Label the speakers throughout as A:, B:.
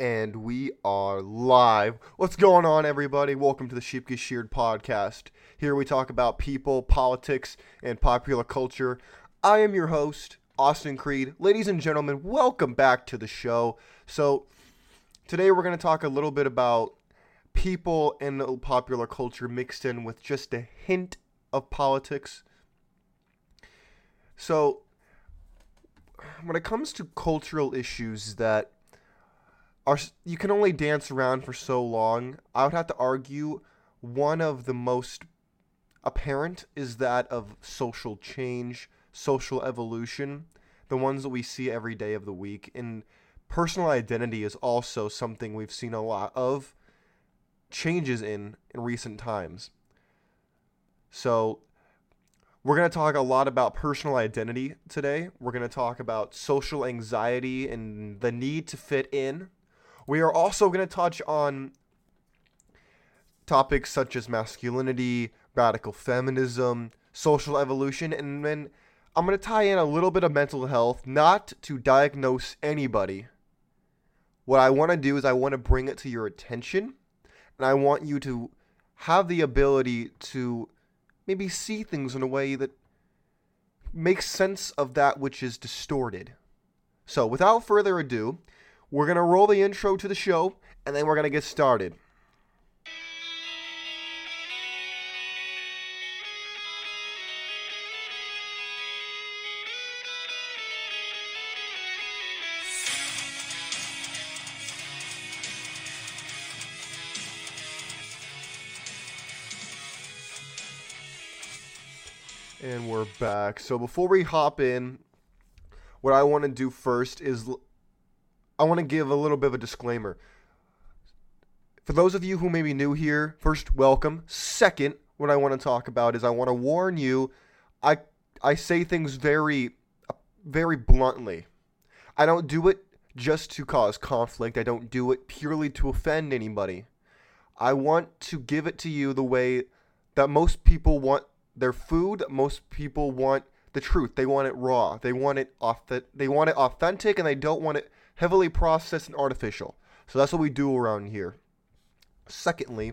A: and we are live. What's going on, everybody? Welcome to the Sheep Get Sheared podcast. Here we talk about people, politics, and popular culture. I am your host, Austin Creed. Ladies and gentlemen, welcome back to the show. So, today we're going to talk a little bit about people and popular culture mixed in with just a hint of politics. So, when it comes to cultural issues that are you can only dance around for so long, I would have to argue one of the most apparent is that of social change, social evolution, the ones that we see every day of the week. And personal identity is also something we've seen a lot of changes in in recent times. So we're going to talk a lot about personal identity today. We're going to talk about social anxiety and the need to fit in. We are also going to touch on topics such as masculinity, radical feminism, social evolution, and then I'm going to tie in a little bit of mental health, not to diagnose anybody. What I want to do is I want to bring it to your attention, and I want you to have the ability to maybe see things in a way that makes sense of that which is distorted. So, without further ado, we're going to roll the intro to the show and then we're going to get started. And we're back. So before we hop in, what I want to do first is I want to give a little bit of a disclaimer. For those of you who may be new here, first, welcome. Second, what I want to talk about is I want to warn you. I I say things very, uh, very bluntly. I don't do it just to cause conflict. I don't do it purely to offend anybody. I want to give it to you the way that most people want their food. Most people want the truth. They want it raw. They want it off. They want it authentic, and they don't want it heavily processed and artificial. So that's what we do around here. Secondly,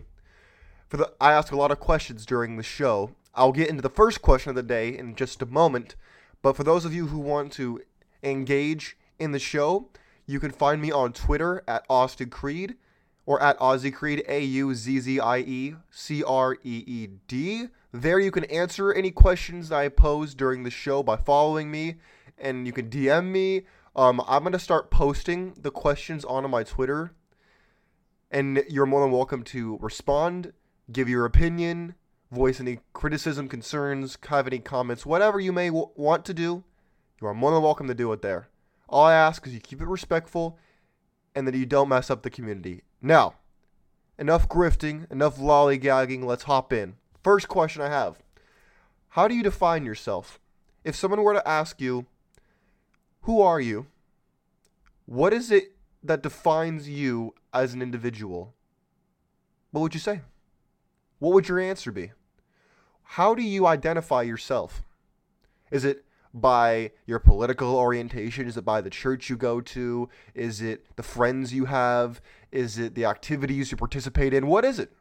A: for the I ask a lot of questions during the show. I'll get into the first question of the day in just a moment. But for those of you who want to engage in the show, you can find me on Twitter at Austin Creed or at Auzzie Creed, A U Z Z I E C R E E D. There you can answer any questions I pose during the show by following me, and you can DM me. Um, I'm gonna start posting the questions onto my Twitter, and you're more than welcome to respond, give your opinion, voice any criticism, concerns, have any comments, whatever you may w- want to do. You are more than welcome to do it there. All I ask is you keep it respectful, and that you don't mess up the community. Now, enough grifting, enough lollygagging. Let's hop in. First question I have How do you define yourself? If someone were to ask you, Who are you? What is it that defines you as an individual? What would you say? What would your answer be? How do you identify yourself? Is it by your political orientation? Is it by the church you go to? Is it the friends you have? Is it the activities you participate in? What is it?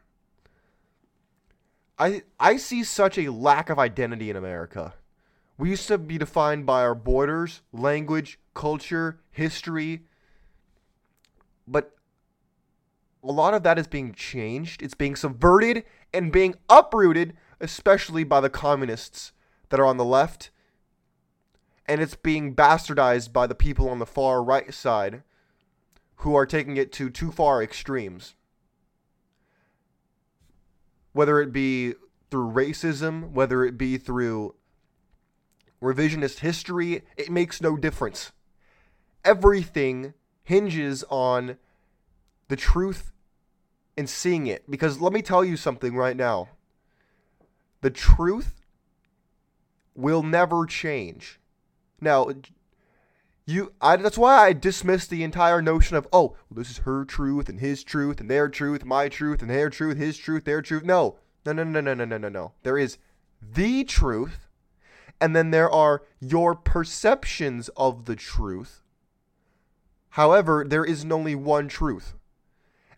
A: I I see such a lack of identity in America. We used to be defined by our borders, language, culture, history, but a lot of that is being changed. It's being subverted and being uprooted, especially by the communists that are on the left. And it's being bastardized by the people on the far right side who are taking it to too far extremes whether it be through racism, whether it be through revisionist history, it makes no difference. Everything hinges on the truth and seeing it. Because let me tell you something right now the truth will never change. Now, you I, that's why I dismiss the entire notion of oh well, this is her truth and his truth and their truth my truth and their truth his truth their truth no no no no no no no no no there is the truth and then there are your perceptions of the truth However, there is only one truth.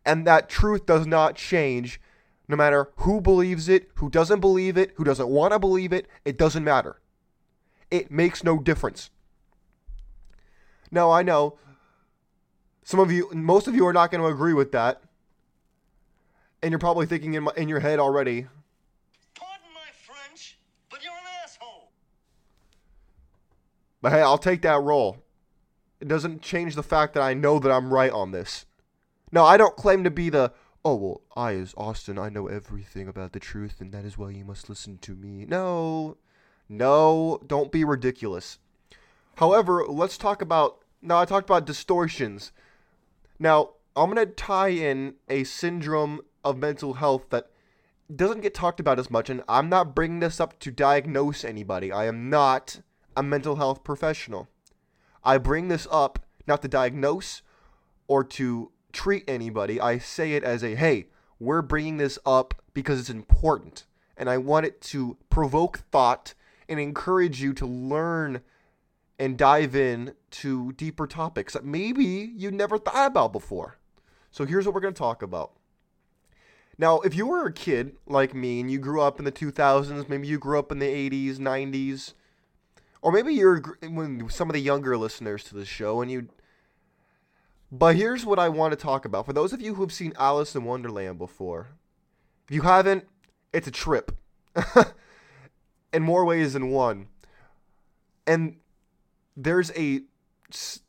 A: And that truth does not change no matter who believes it, who doesn't believe it, who doesn't want to believe it. It doesn't matter. It makes no difference. Now, I know some of you, most of you are not going to agree with that. And you're probably thinking in, my, in your head already,
B: Pardon my French, but you're an asshole.
A: But hey, I'll take that role. It doesn't change the fact that I know that I'm right on this. No, I don't claim to be the, oh, well, I, as Austin, I know everything about the truth, and that is why you must listen to me. No, no, don't be ridiculous. However, let's talk about, now I talked about distortions. Now, I'm going to tie in a syndrome of mental health that doesn't get talked about as much, and I'm not bringing this up to diagnose anybody. I am not a mental health professional. I bring this up not to diagnose or to treat anybody. I say it as a hey, we're bringing this up because it's important, and I want it to provoke thought and encourage you to learn and dive in to deeper topics that maybe you never thought about before. So here's what we're going to talk about. Now, if you were a kid like me and you grew up in the 2000s, maybe you grew up in the 80s, 90s, or maybe you're when some of the younger listeners to the show and you But here's what I want to talk about. For those of you who have seen Alice in Wonderland before, if you haven't, it's a trip. in more ways than one. And there's a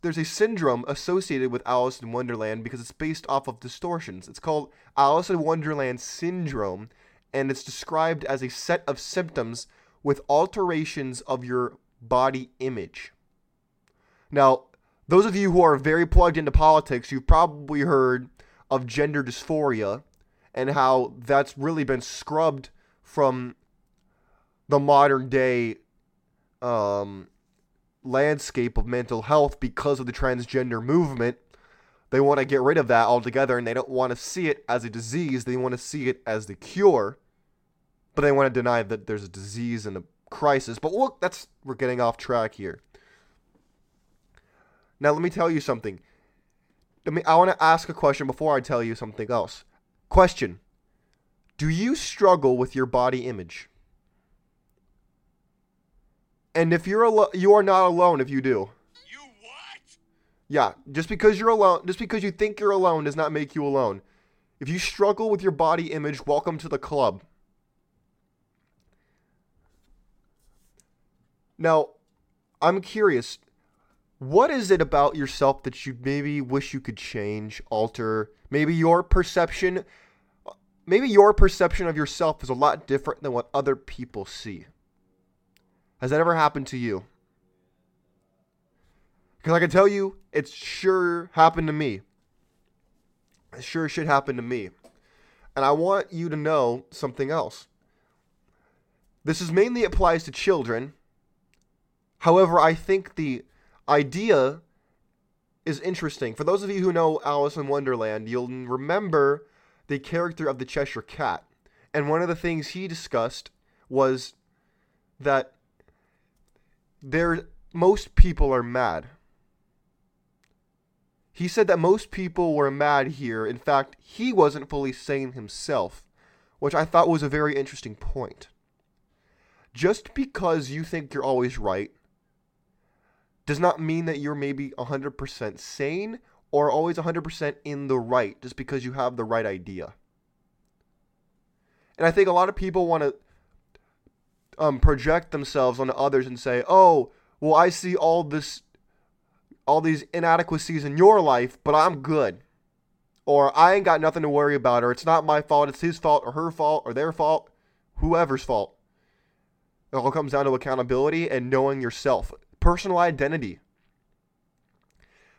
A: there's a syndrome associated with Alice in Wonderland because it's based off of distortions. It's called Alice in Wonderland syndrome and it's described as a set of symptoms with alterations of your body image. Now, those of you who are very plugged into politics, you've probably heard of gender dysphoria and how that's really been scrubbed from the modern day um, landscape of mental health because of the transgender movement. They want to get rid of that altogether and they don't want to see it as a disease. They want to see it as the cure. But they want to deny that there's a disease and a crisis. But look, that's we're getting off track here. Now let me tell you something. Let me I want to ask a question before I tell you something else. Question. Do you struggle with your body image? And if you're alo- you are not alone if you do.
B: You what?
A: Yeah, just because you're alone, just because you think you're alone does not make you alone. If you struggle with your body image, welcome to the club. Now, I'm curious, what is it about yourself that you maybe wish you could change, alter? Maybe your perception maybe your perception of yourself is a lot different than what other people see. Has that ever happened to you? Because I can tell you, it's sure happened to me. It sure should happen to me. And I want you to know something else. This is mainly applies to children. However, I think the idea is interesting. For those of you who know Alice in Wonderland, you'll remember the character of the Cheshire Cat. And one of the things he discussed was that there most people are mad. He said that most people were mad here. In fact, he wasn't fully sane himself, which I thought was a very interesting point. Just because you think you're always right does not mean that you're maybe 100% sane or always 100% in the right just because you have the right idea. And I think a lot of people want to um, project themselves onto others and say, "Oh, well, I see all this, all these inadequacies in your life, but I'm good," or "I ain't got nothing to worry about," or "It's not my fault, it's his fault, or her fault, or their fault, whoever's fault." It all comes down to accountability and knowing yourself, personal identity.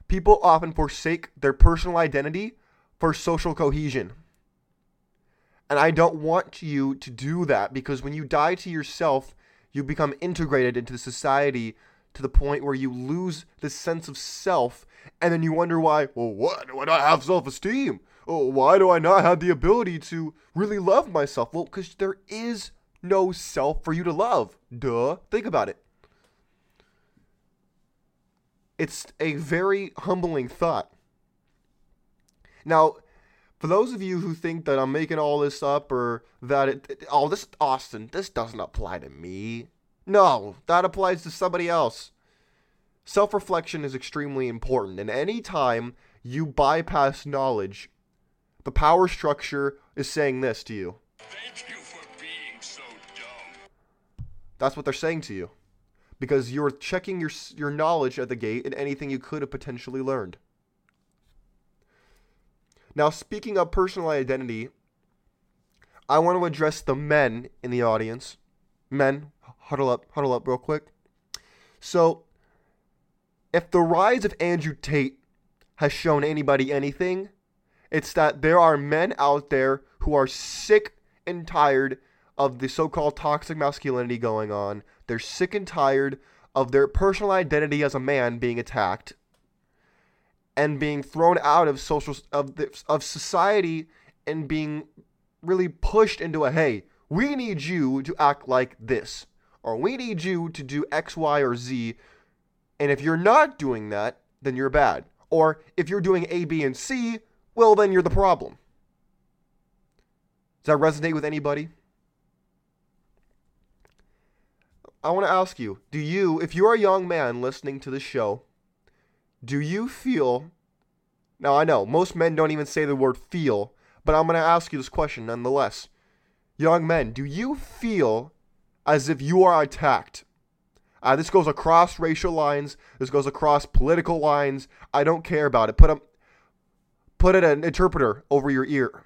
A: People often forsake their personal identity for social cohesion. And I don't want you to do that because when you die to yourself, you become integrated into the society to the point where you lose the sense of self and then you wonder why, well, what? Why do I have self esteem? Oh, why do I not have the ability to really love myself? Well, because there is no self for you to love. Duh. Think about it. It's a very humbling thought. Now, for those of you who think that I'm making all this up or that it, oh, this, Austin, this doesn't apply to me. No, that applies to somebody else. Self reflection is extremely important, and any time you bypass knowledge, the power structure is saying this to you.
B: Thank you for being so dumb.
A: That's what they're saying to you. Because you're checking your your knowledge at the gate and anything you could have potentially learned. Now, speaking of personal identity, I want to address the men in the audience. Men, huddle up, huddle up real quick. So, if the rise of Andrew Tate has shown anybody anything, it's that there are men out there who are sick and tired of the so called toxic masculinity going on. They're sick and tired of their personal identity as a man being attacked and being thrown out of social of the, of society and being really pushed into a hey, we need you to act like this or we need you to do X, Y, or Z. And if you're not doing that, then you're bad. Or if you're doing A, B, and C, well, then you're the problem. Does that resonate with anybody? I want to ask you do you, if you're a young man listening to this show, do you feel. Now, I know most men don't even say the word feel, but I'm going to ask you this question nonetheless. Young men, do you feel as if you are attacked? Uh, this goes across racial lines. This goes across political lines. I don't care about it. Put a put an interpreter over your ear.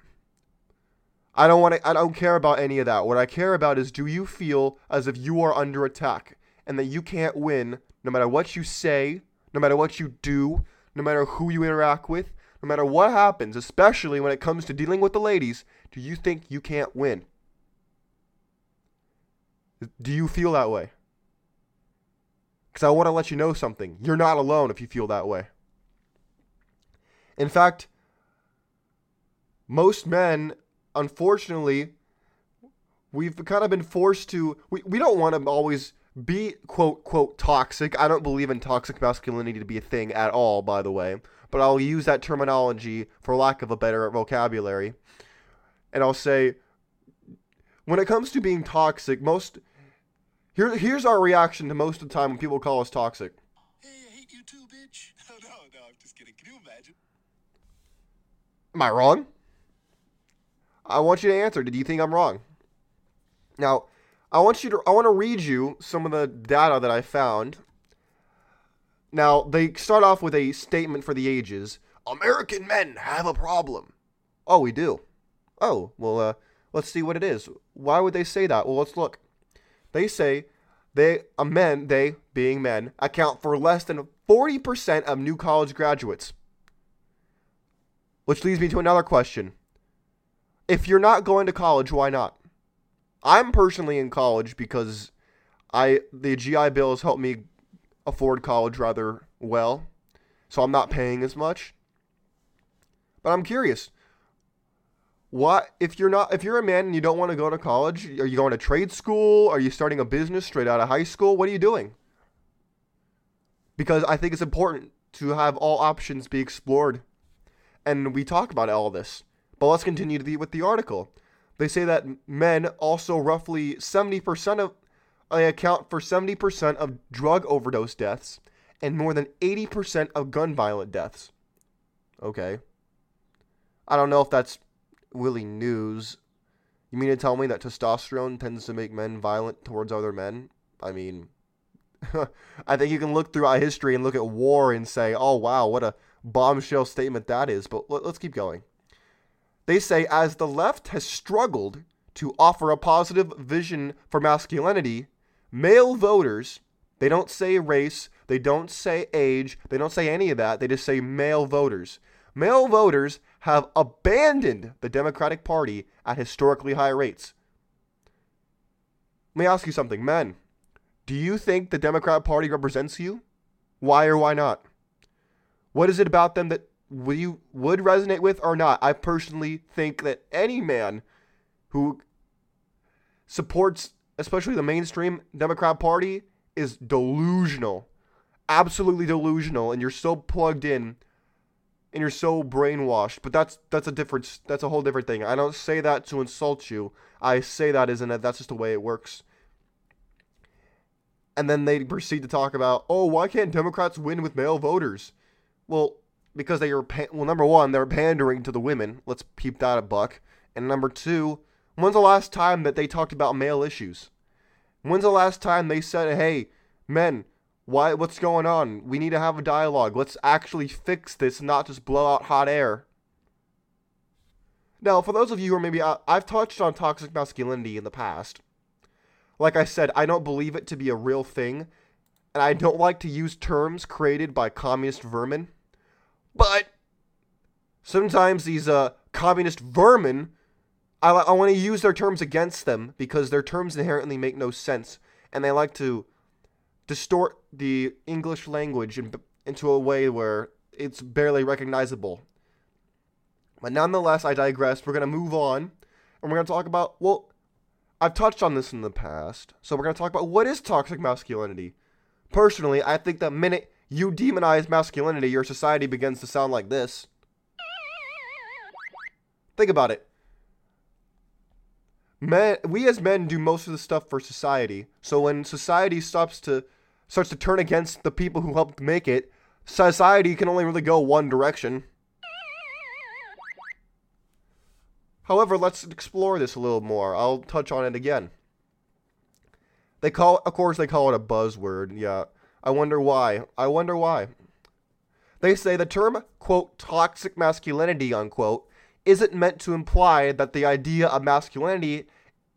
A: I don't want to. I don't care about any of that. What I care about is, do you feel as if you are under attack and that you can't win, no matter what you say, no matter what you do, no matter who you interact with, no matter what happens, especially when it comes to dealing with the ladies? Do you think you can't win? Do you feel that way? Because I want to let you know something. You're not alone if you feel that way. In fact, most men, unfortunately, we've kind of been forced to. We, we don't want to always be quote, quote, toxic. I don't believe in toxic masculinity to be a thing at all, by the way. But I'll use that terminology for lack of a better vocabulary. And I'll say, when it comes to being toxic, most. Here, here's our reaction to most of the time when people call us toxic.
B: Hey, I hate you too, bitch. no, no, I'm just kidding. Can you imagine?
A: Am I wrong? I want you to answer. Did you think I'm wrong? Now, I want you to I want to read you some of the data that I found. Now, they start off with a statement for the ages. American men have a problem. Oh, we do. Oh, well uh let's see what it is. Why would they say that? Well, let's look. They say they uh, men, they being men, account for less than 40% of new college graduates. Which leads me to another question. If you're not going to college, why not? I'm personally in college because I the GI Bill has helped me afford college rather well. So I'm not paying as much. But I'm curious. What if you're not if you're a man and you don't want to go to college, are you going to trade school? Are you starting a business straight out of high school? What are you doing? Because I think it's important to have all options be explored and we talk about all this. But let's continue the, with the article. They say that men also roughly 70% of they account for 70% of drug overdose deaths and more than 80% of gun violent deaths. Okay. I don't know if that's really news. You mean to tell me that testosterone tends to make men violent towards other men? I mean, I think you can look throughout history and look at war and say, oh, wow, what a bombshell statement that is. But let- let's keep going. They say, as the left has struggled to offer a positive vision for masculinity, male voters, they don't say race, they don't say age, they don't say any of that, they just say male voters. Male voters have abandoned the Democratic Party at historically high rates. Let me ask you something, men. Do you think the Democrat Party represents you? Why or why not? What is it about them that would you would resonate with or not? I personally think that any man who supports especially the mainstream Democrat Party is delusional absolutely delusional and you're so plugged in and you're so brainwashed. But that's that's a different that's a whole different thing. I don't say that to insult you. I say that isn't it. That's just the way it works. And then they proceed to talk about, oh, why can't Democrats win with male voters? Well, because they are well, number one, they're pandering to the women. Let's keep that a buck. And number two, when's the last time that they talked about male issues? When's the last time they said, "Hey, men, why? What's going on? We need to have a dialogue. Let's actually fix this, not just blow out hot air." Now, for those of you who are maybe, uh, I've touched on toxic masculinity in the past. Like I said, I don't believe it to be a real thing, and I don't like to use terms created by communist vermin. But sometimes these uh, communist vermin, I, I want to use their terms against them because their terms inherently make no sense, and they like to distort the English language in, into a way where it's barely recognizable. But nonetheless, I digress. We're going to move on, and we're going to talk about, well, I've touched on this in the past, so we're going to talk about what is toxic masculinity. Personally, I think the minute you demonize masculinity, your society begins to sound like this. Think about it. Men, we as men do most of the stuff for society. So when society stops to starts to turn against the people who helped make it, society can only really go one direction. However, let's explore this a little more. I'll touch on it again. They call, of course, they call it a buzzword. Yeah, I wonder why. I wonder why. They say the term, quote, toxic masculinity, unquote, isn't meant to imply that the idea of masculinity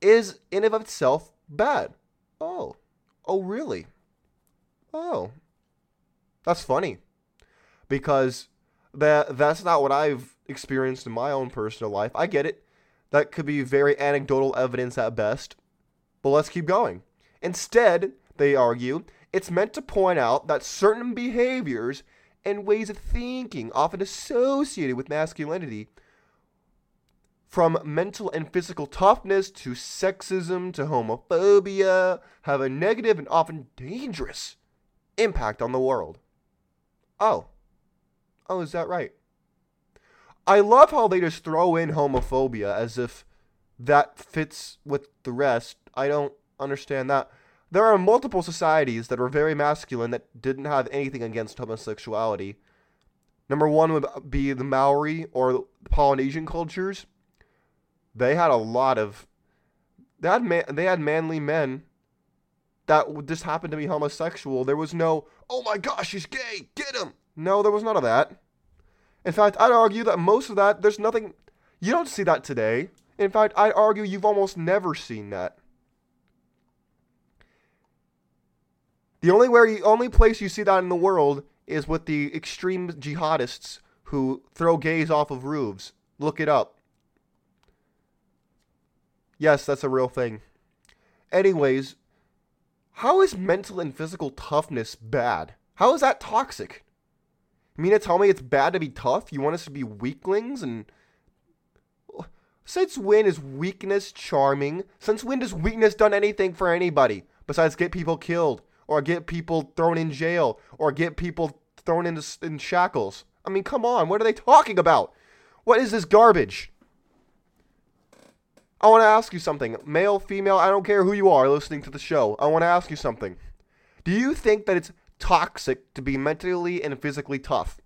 A: is in of itself bad. Oh. Oh, really? Oh. That's funny. Because that that's not what I've experienced in my own personal life. I get it. That could be very anecdotal evidence at best. But let's keep going. Instead, they argue, it's meant to point out that certain behaviors and ways of thinking often associated with masculinity from mental and physical toughness to sexism to homophobia have a negative and often dangerous impact on the world. Oh. Oh, is that right? I love how they just throw in homophobia as if that fits with the rest. I don't understand that. There are multiple societies that were very masculine that didn't have anything against homosexuality. Number one would be the Maori or Polynesian cultures. They had a lot of they had man, they had manly men that just happened to be homosexual. There was no, oh my gosh, he's gay, get him. No, there was none of that. In fact, I'd argue that most of that, there's nothing, you don't see that today. In fact, I'd argue you've almost never seen that. The only where you, only place you see that in the world is with the extreme jihadists who throw gays off of roofs. Look it up. Yes, that's a real thing. Anyways, how is mental and physical toughness bad? How is that toxic? You mean to tell me it's bad to be tough? You want us to be weaklings and since when is weakness charming? Since when does weakness done anything for anybody besides get people killed? Or get people thrown in jail or get people thrown into in shackles. I mean, come on, what are they talking about? What is this garbage? I want to ask you something. Male, female, I don't care who you are listening to the show. I want to ask you something. Do you think that it's toxic to be mentally and physically tough?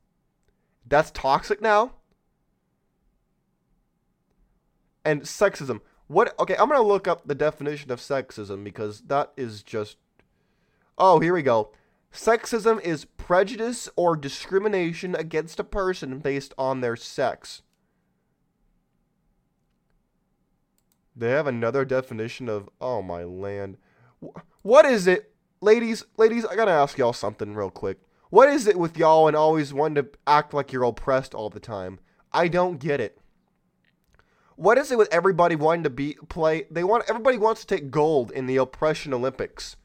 A: That's toxic now? And sexism. What okay, I'm going to look up the definition of sexism because that is just Oh, here we go. Sexism is prejudice or discrimination against a person based on their sex. They have another definition of oh my land. What is it, ladies? Ladies, I gotta ask y'all something real quick. What is it with y'all and always wanting to act like you're oppressed all the time? I don't get it. What is it with everybody wanting to be play? They want everybody wants to take gold in the oppression Olympics.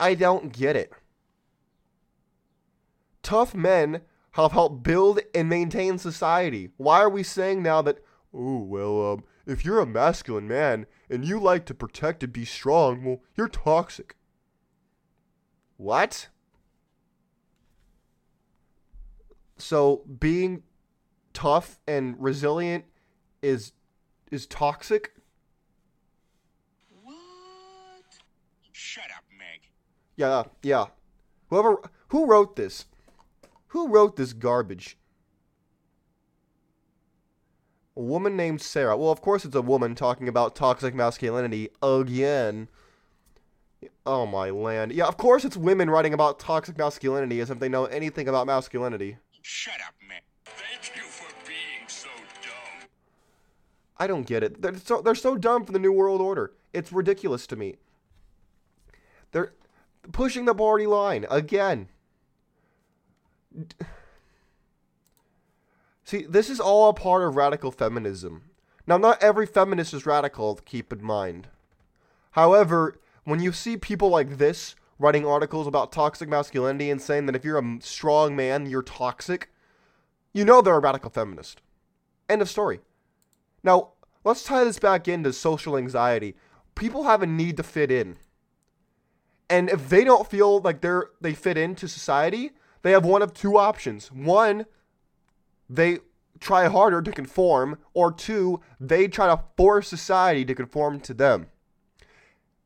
A: I don't get it. Tough men have helped build and maintain society. Why are we saying now that, oh, well, um, if you're a masculine man and you like to protect and be strong, well, you're toxic? What? So being tough and resilient is is toxic.
B: What?
C: Shut up, Meg.
A: Yeah, yeah. Whoever who wrote this? Who wrote this garbage? A woman named Sarah. Well, of course it's a woman talking about toxic masculinity again. Oh my land. Yeah, of course it's women writing about toxic masculinity as if they know anything about masculinity.
C: Shut up, man. Thank you for being so dumb.
A: I don't get it. They're so they're so dumb for the new world order. It's ridiculous to me. Pushing the party line again. See, this is all a part of radical feminism. Now, not every feminist is radical, keep in mind. However, when you see people like this writing articles about toxic masculinity and saying that if you're a strong man, you're toxic, you know they're a radical feminist. End of story. Now, let's tie this back into social anxiety. People have a need to fit in. And if they don't feel like they're they fit into society, they have one of two options. One, they try harder to conform, or two, they try to force society to conform to them.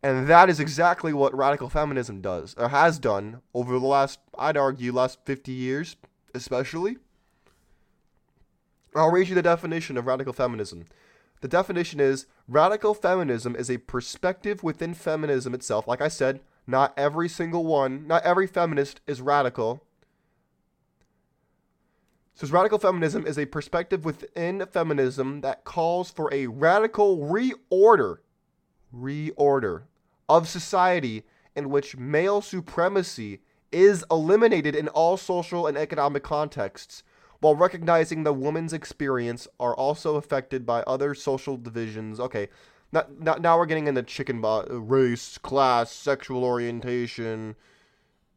A: And that is exactly what radical feminism does, or has done over the last, I'd argue, last 50 years, especially. I'll read you the definition of radical feminism. The definition is radical feminism is a perspective within feminism itself. Like I said, not every single one, not every feminist is radical. Says radical feminism is a perspective within feminism that calls for a radical reorder, reorder of society in which male supremacy is eliminated in all social and economic contexts, while recognizing the woman's experience are also affected by other social divisions. Okay, now, now, now we're getting into chicken bo- race, class, sexual orientation.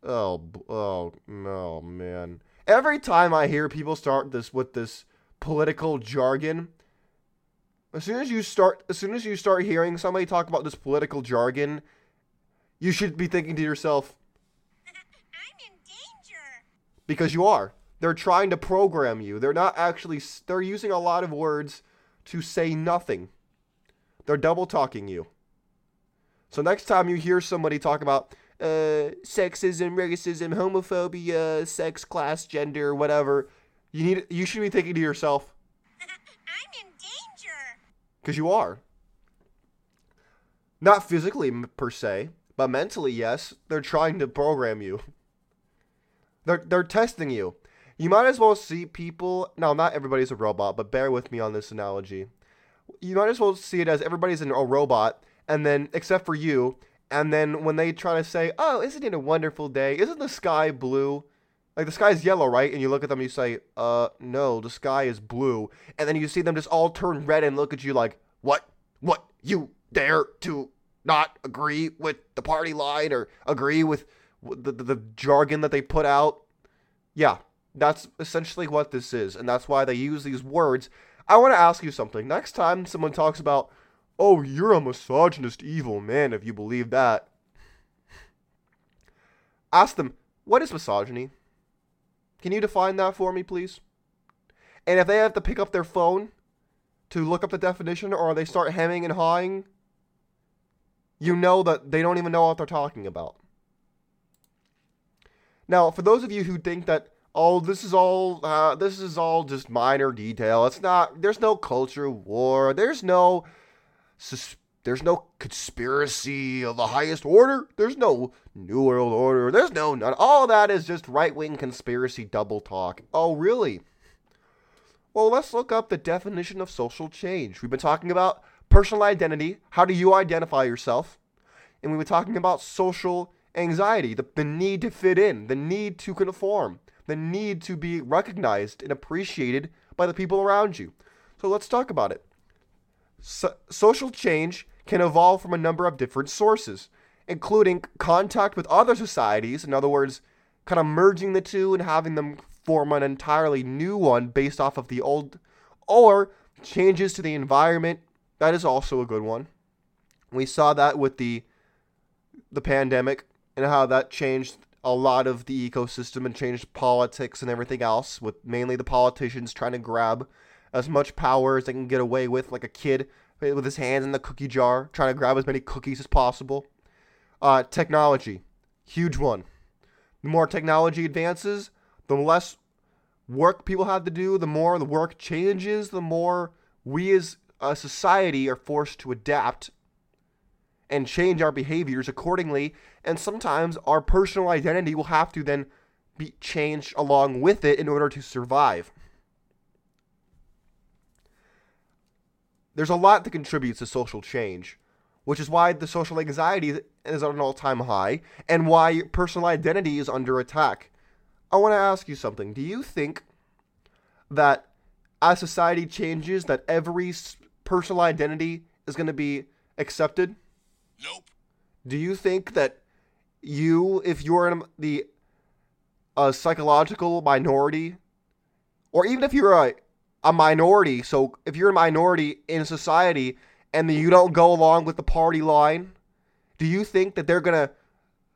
A: Oh, oh, no, man. Every time I hear people start this with this political jargon, as soon as you start, as soon as you start hearing somebody talk about this political jargon, you should be thinking to yourself,
D: I'm in danger.
A: because you are. They're trying to program you. They're not actually. They're using a lot of words to say nothing. They're double talking you. So next time you hear somebody talk about uh, sexism, racism, homophobia, sex, class, gender, whatever, you need. You should be thinking to yourself,
D: I'm in danger.
A: because you are. Not physically per se, but mentally, yes. They're trying to program you. They're they're testing you. You might as well see people. Now, not everybody's a robot, but bear with me on this analogy. You might as well see it as everybody's a robot, and then except for you, and then when they try to say, "Oh, isn't it a wonderful day? Isn't the sky blue?" Like the sky's yellow, right? And you look at them, and you say, "Uh, no, the sky is blue." And then you see them just all turn red and look at you like, "What? What? You dare to not agree with the party line or agree with the, the, the jargon that they put out?" Yeah, that's essentially what this is, and that's why they use these words. I want to ask you something. Next time someone talks about, "Oh, you're a misogynist, evil man," if you believe that, ask them, "What is misogyny?" Can you define that for me, please? And if they have to pick up their phone to look up the definition or they start hemming and hawing, you know that they don't even know what they're talking about. Now, for those of you who think that oh, this is all uh, this is all just minor detail. It's not. There's no culture war. There's no sus- there's no conspiracy of the highest order. There's no new world order. There's no none. All that is just right wing conspiracy double talk. Oh, really? Well, let's look up the definition of social change. We've been talking about personal identity. How do you identify yourself? And we were talking about social anxiety, the, the need to fit in, the need to conform, the need to be recognized and appreciated by the people around you. So let's talk about it. So, social change can evolve from a number of different sources, including contact with other societies, in other words, kind of merging the two and having them form an entirely new one based off of the old, or changes to the environment. That is also a good one. We saw that with the the pandemic and how that changed a lot of the ecosystem and changed politics and everything else, with mainly the politicians trying to grab as much power as they can get away with, like a kid with his hands in the cookie jar, trying to grab as many cookies as possible. Uh, technology, huge one. The more technology advances, the less work people have to do, the more the work changes, the more we as a society are forced to adapt and change our behaviors accordingly. And sometimes our personal identity will have to then be changed along with it in order to survive. There's a lot that contributes to social change, which is why the social anxiety is at an all time high and why personal identity is under attack. I want to ask you something. Do you think that as society changes, that every personal identity is going to be accepted?
C: Nope.
A: Do you think that you, if you're in the a psychological minority, or even if you're a, a minority, so if you're a minority in society and you don't go along with the party line, do you think that they're gonna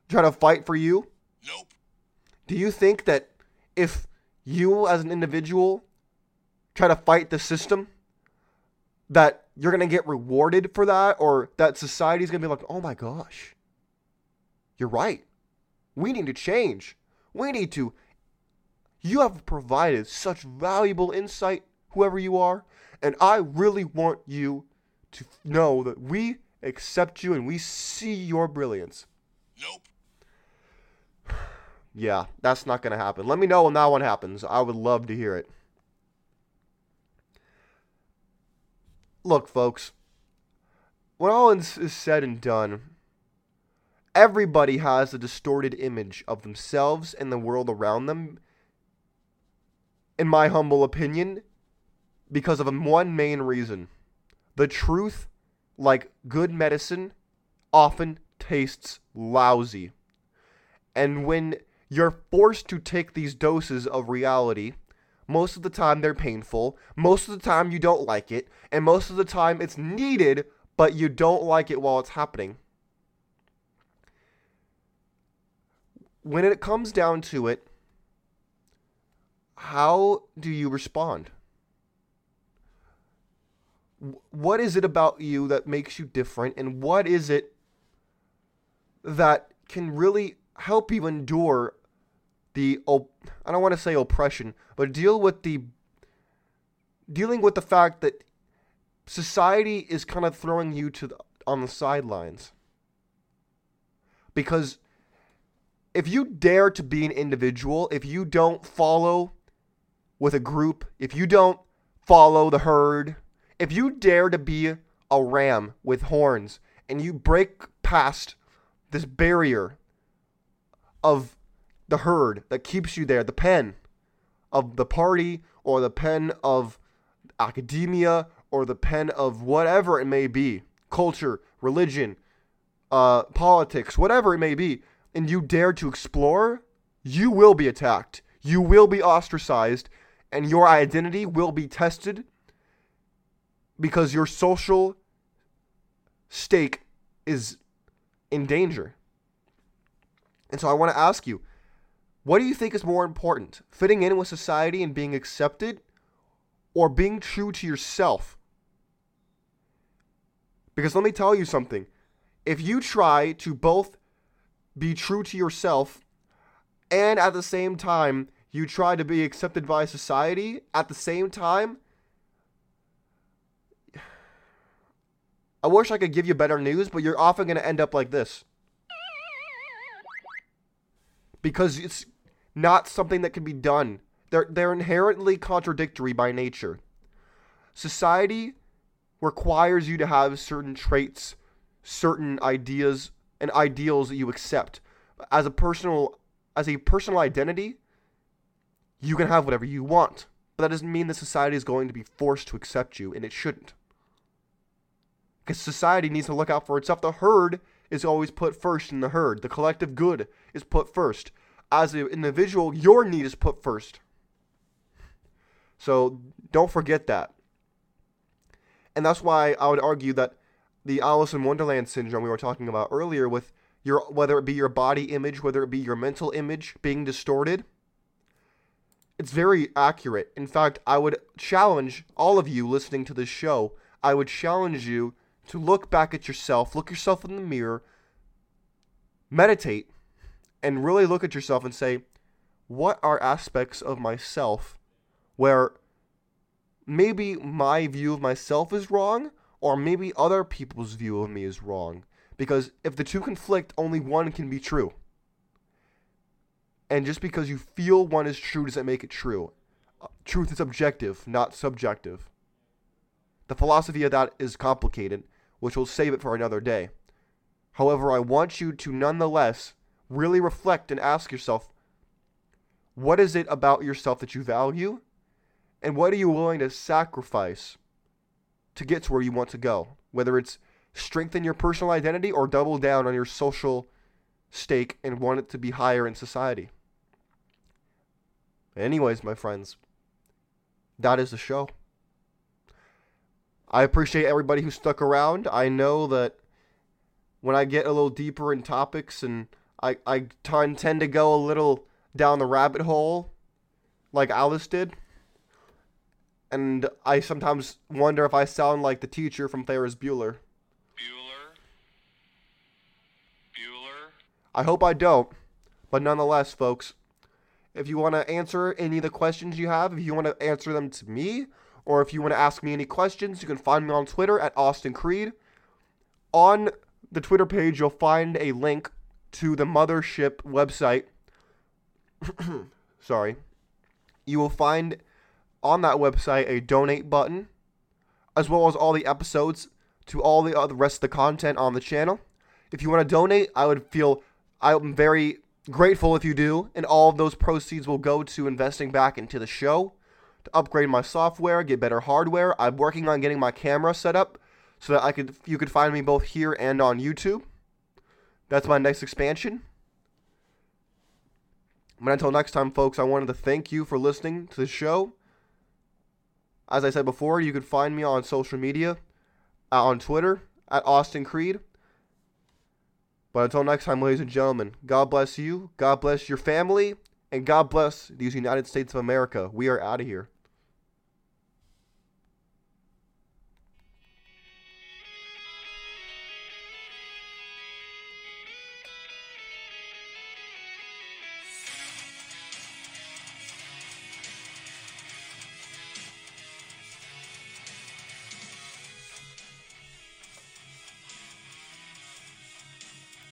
A: try to fight for you?
C: Nope.
A: Do you think that if you as an individual try to fight the system, that you're gonna get rewarded for that, or that society's gonna be like, oh my gosh, you're right. We need to change. We need to. You have provided such valuable insight, whoever you are, and I really want you to know that we accept you and we see your brilliance.
C: Nope.
A: Yeah, that's not going to happen. Let me know when that one happens. I would love to hear it. Look, folks, when all is said and done, everybody has a distorted image of themselves and the world around them, in my humble opinion, because of one main reason. The truth, like good medicine, often tastes lousy. And when you're forced to take these doses of reality, most of the time they're painful, most of the time you don't like it, and most of the time it's needed, but you don't like it while it's happening. When it comes down to it, how do you respond? What is it about you that makes you different, and what is it that can really help you endure the op- I don't want to say oppression, but deal with the dealing with the fact that society is kind of throwing you to the, on the sidelines. Because if you dare to be an individual, if you don't follow with a group, if you don't follow the herd, if you dare to be a ram with horns and you break past this barrier of the herd that keeps you there, the pen of the party or the pen of academia or the pen of whatever it may be, culture, religion, uh, politics, whatever it may be, and you dare to explore, you will be attacked. You will be ostracized, and your identity will be tested because your social stake is in danger. And so I want to ask you, what do you think is more important? Fitting in with society and being accepted or being true to yourself? Because let me tell you something. If you try to both be true to yourself and at the same time you try to be accepted by society, at the same time, I wish I could give you better news, but you're often going to end up like this. Because it's not something that can be done. They're, they're inherently contradictory by nature. Society requires you to have certain traits, certain ideas, and ideals that you accept. As a personal as a personal identity, you can have whatever you want. But that doesn't mean that society is going to be forced to accept you, and it shouldn't. Because society needs to look out for itself. The herd is always put first in the herd. The collective good is put first. As an individual, your need is put first. So don't forget that. And that's why I would argue that the Alice in Wonderland syndrome we were talking about earlier with your whether it be your body image, whether it be your mental image being distorted. It's very accurate. In fact, I would challenge all of you listening to this show, I would challenge you to look back at yourself, look yourself in the mirror, meditate, and really look at yourself and say, what are aspects of myself where maybe my view of myself is wrong, or maybe other people's view of me is wrong? Because if the two conflict, only one can be true. And just because you feel one is true doesn't make it true. Uh, Truth is objective, not subjective. The philosophy of that is complicated, which we'll save it for another day. However, I want you to nonetheless really reflect and ask yourself what is it about yourself that you value? And what are you willing to sacrifice to get to where you want to go? Whether it's strengthen your personal identity or double down on your social stake and want it to be higher in society. Anyways, my friends, that is the show. I appreciate everybody who stuck around. I know that when I get a little deeper in topics and I, I t- tend to go a little down the rabbit hole like Alice did. And I sometimes wonder if I sound like the teacher from Ferris Bueller.
C: Bueller. Bueller.
A: I hope I don't. But nonetheless, folks, if you want to answer any of the questions you have, if you want to answer them to me, or if you want to ask me any questions, you can find me on Twitter at Auzzie Creed. On the Twitter page, you'll find a link to the Mothership website. Sorry. You will find on that website a donate button, as well as all the episodes to all the uh, other rest of the content on the channel. If you want to donate, I would feel I'm very grateful if you do, and all of those proceeds will go to investing back into the show to upgrade my software, get better hardware. I'm working on getting my camera set up so that I could you could find me both here and on YouTube. That's my next expansion. But until next time, folks, I wanted to thank you for listening to the show. As I said before, you can find me on social media, uh, on Twitter at Auzzie Creed. But until next time, ladies and gentlemen, God bless you, God bless your family, and God bless these United States of America. We are out of here.